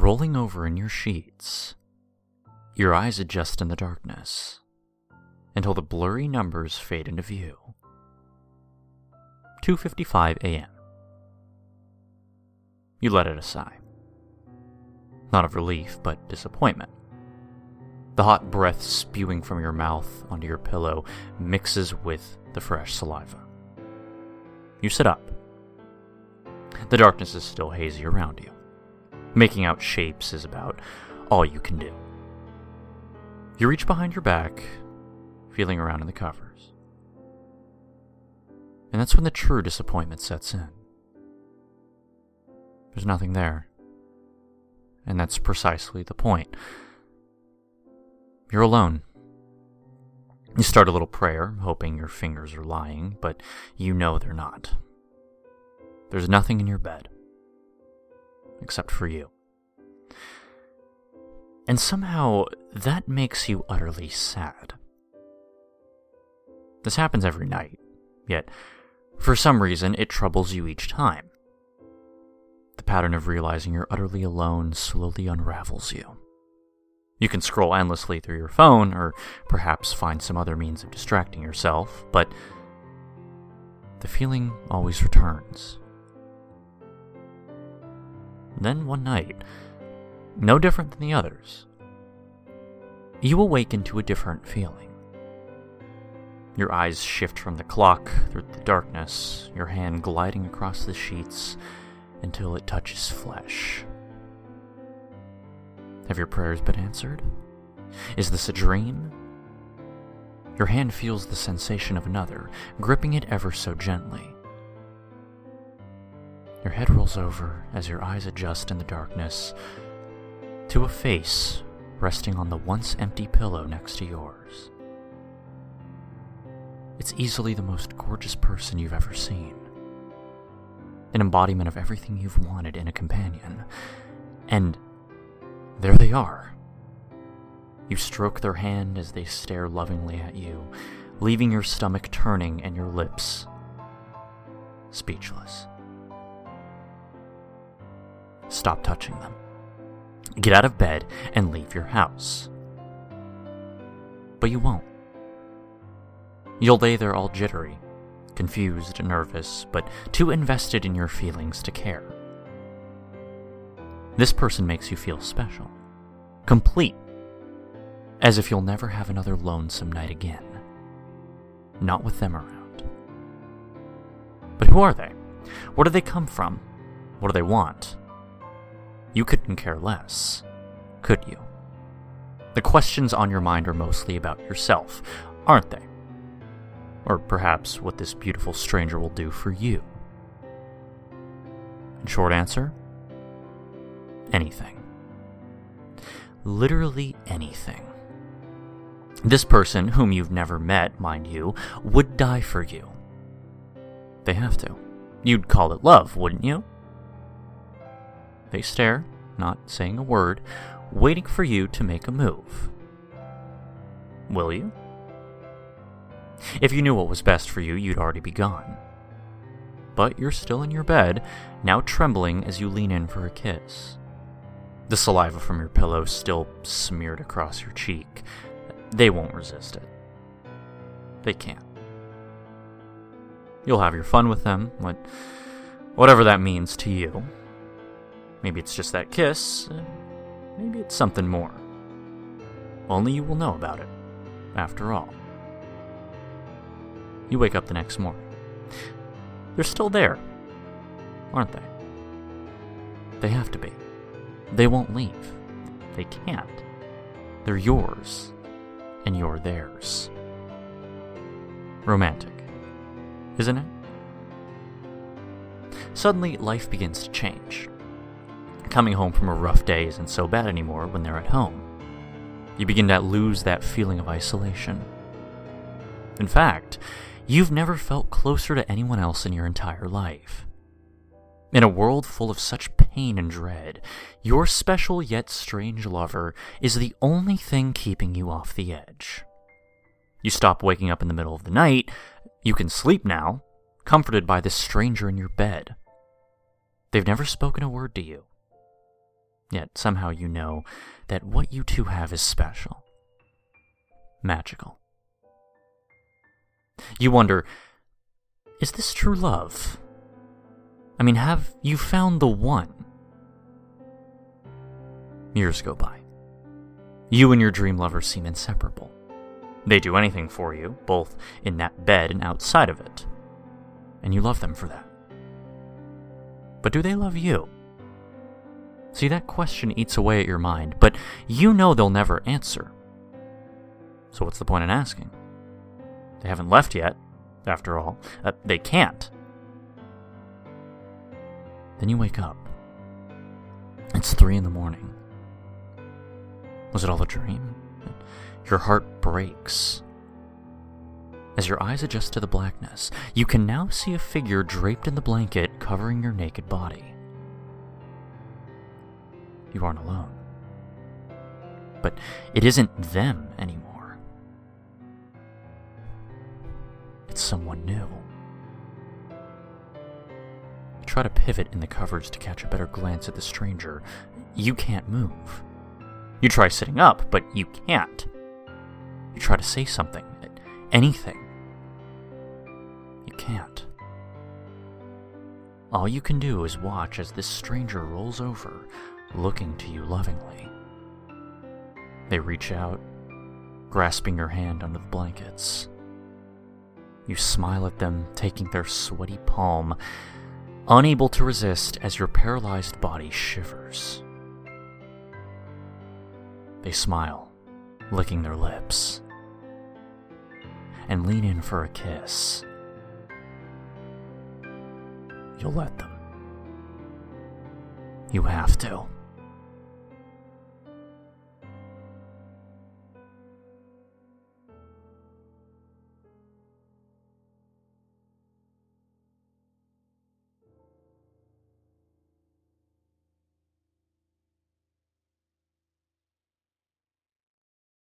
Rolling over in your sheets, your eyes adjust in the darkness until the blurry numbers fade into view. 2:55 a.m. You let out a sigh. Not of relief, but disappointment. The hot breath spewing from your mouth onto your pillow mixes with the fresh saliva. You sit up. The darkness is still hazy around you. Making out shapes is about all you can do. You reach behind your back, feeling around in the covers. And that's when the true disappointment sets in. There's nothing there. And that's precisely the point. You're alone. You start a little prayer, hoping your fingers are lying, but you know they're not. There's nothing in your bed. Except for you. And somehow, that makes you utterly sad. This happens every night, yet, for some reason, it troubles you each time. The pattern of realizing you're utterly alone slowly unravels you. You can scroll endlessly through your phone, or perhaps find some other means of distracting yourself, but the feeling always returns. Then one night, no different than the others, you awaken to a different feeling. Your eyes shift from the clock through the darkness, your hand gliding across the sheets until it touches flesh. Have your prayers been answered? Is this a dream? Your hand feels the sensation of another, gripping it ever so gently. Your head rolls over as your eyes adjust in the darkness to a face resting on the once empty pillow next to yours. It's easily the most gorgeous person you've ever seen. An embodiment of everything you've wanted in a companion. And there they are. You stroke their hand as they stare lovingly at you, leaving your stomach turning and your lips speechless. Stop touching them. Get out of bed and leave your house. But you won't. You'll lay there all jittery, confused, nervous, but too invested in your feelings to care. This person makes you feel special, complete, as if you'll never have another lonesome night again. Not with them around. But who are they? Where do they come from? What do they want? You couldn't care less, could you? The questions on your mind are mostly about yourself, aren't they? Or perhaps what this beautiful stranger will do for you. Short answer, anything. Literally anything. This person, whom you've never met, mind you, would die for you. They have to. You'd call it love, wouldn't you? They stare, not saying a word, waiting for you to make a move. Will you? If you knew what was best for you, you'd already be gone. But you're still in your bed, now trembling as you lean in for a kiss. The saliva from your pillow still smeared across your cheek. They won't resist it. They can't. You'll have your fun with them, what, whatever that means to you. Maybe it's just that kiss, maybe it's something more. Only you will know about it, after all. You wake up the next morning. They're still there, aren't they? They have to be. They won't leave. They can't. They're yours, and you're theirs. Romantic, isn't it? Suddenly, life begins to change. Coming home from a rough day isn't so bad anymore when they're at home. You begin to lose that feeling of isolation. In fact, you've never felt closer to anyone else in your entire life. In a world full of such pain and dread, your special yet strange lover is the only thing keeping you off the edge. You stop waking up in the middle of the night, you can sleep now, comforted by this stranger in your bed. They've never spoken a word to you. Yet somehow you know that what you two have is special, magical. You wonder, is this true love? I mean, have you found the one? Years go by. You and your dream lover seem inseparable. They do anything for you, both in that bed and outside of it. And you love them for that. But do they love you? See, that question eats away at your mind, but you know they'll never answer. So what's the point in asking? They haven't left yet, after all. Uh, they can't. Then you wake up. It's three in the morning. Was it all a dream? Your heart breaks. As your eyes adjust to the blackness, you can now see a figure draped in the blanket covering your naked body. You aren't alone. But it isn't them anymore. It's someone new. You try to pivot in the covers to catch a better glance at the stranger. You can't move. You try sitting up, but you can't. You try to say something, anything. You can't. All you can do is watch as this stranger rolls over, looking to you lovingly. They reach out, grasping your hand under the blankets. You smile at them, taking their sweaty palm, unable to resist as your paralyzed body shivers. They smile, licking their lips, and lean in for a kiss. You'll let them. You have to.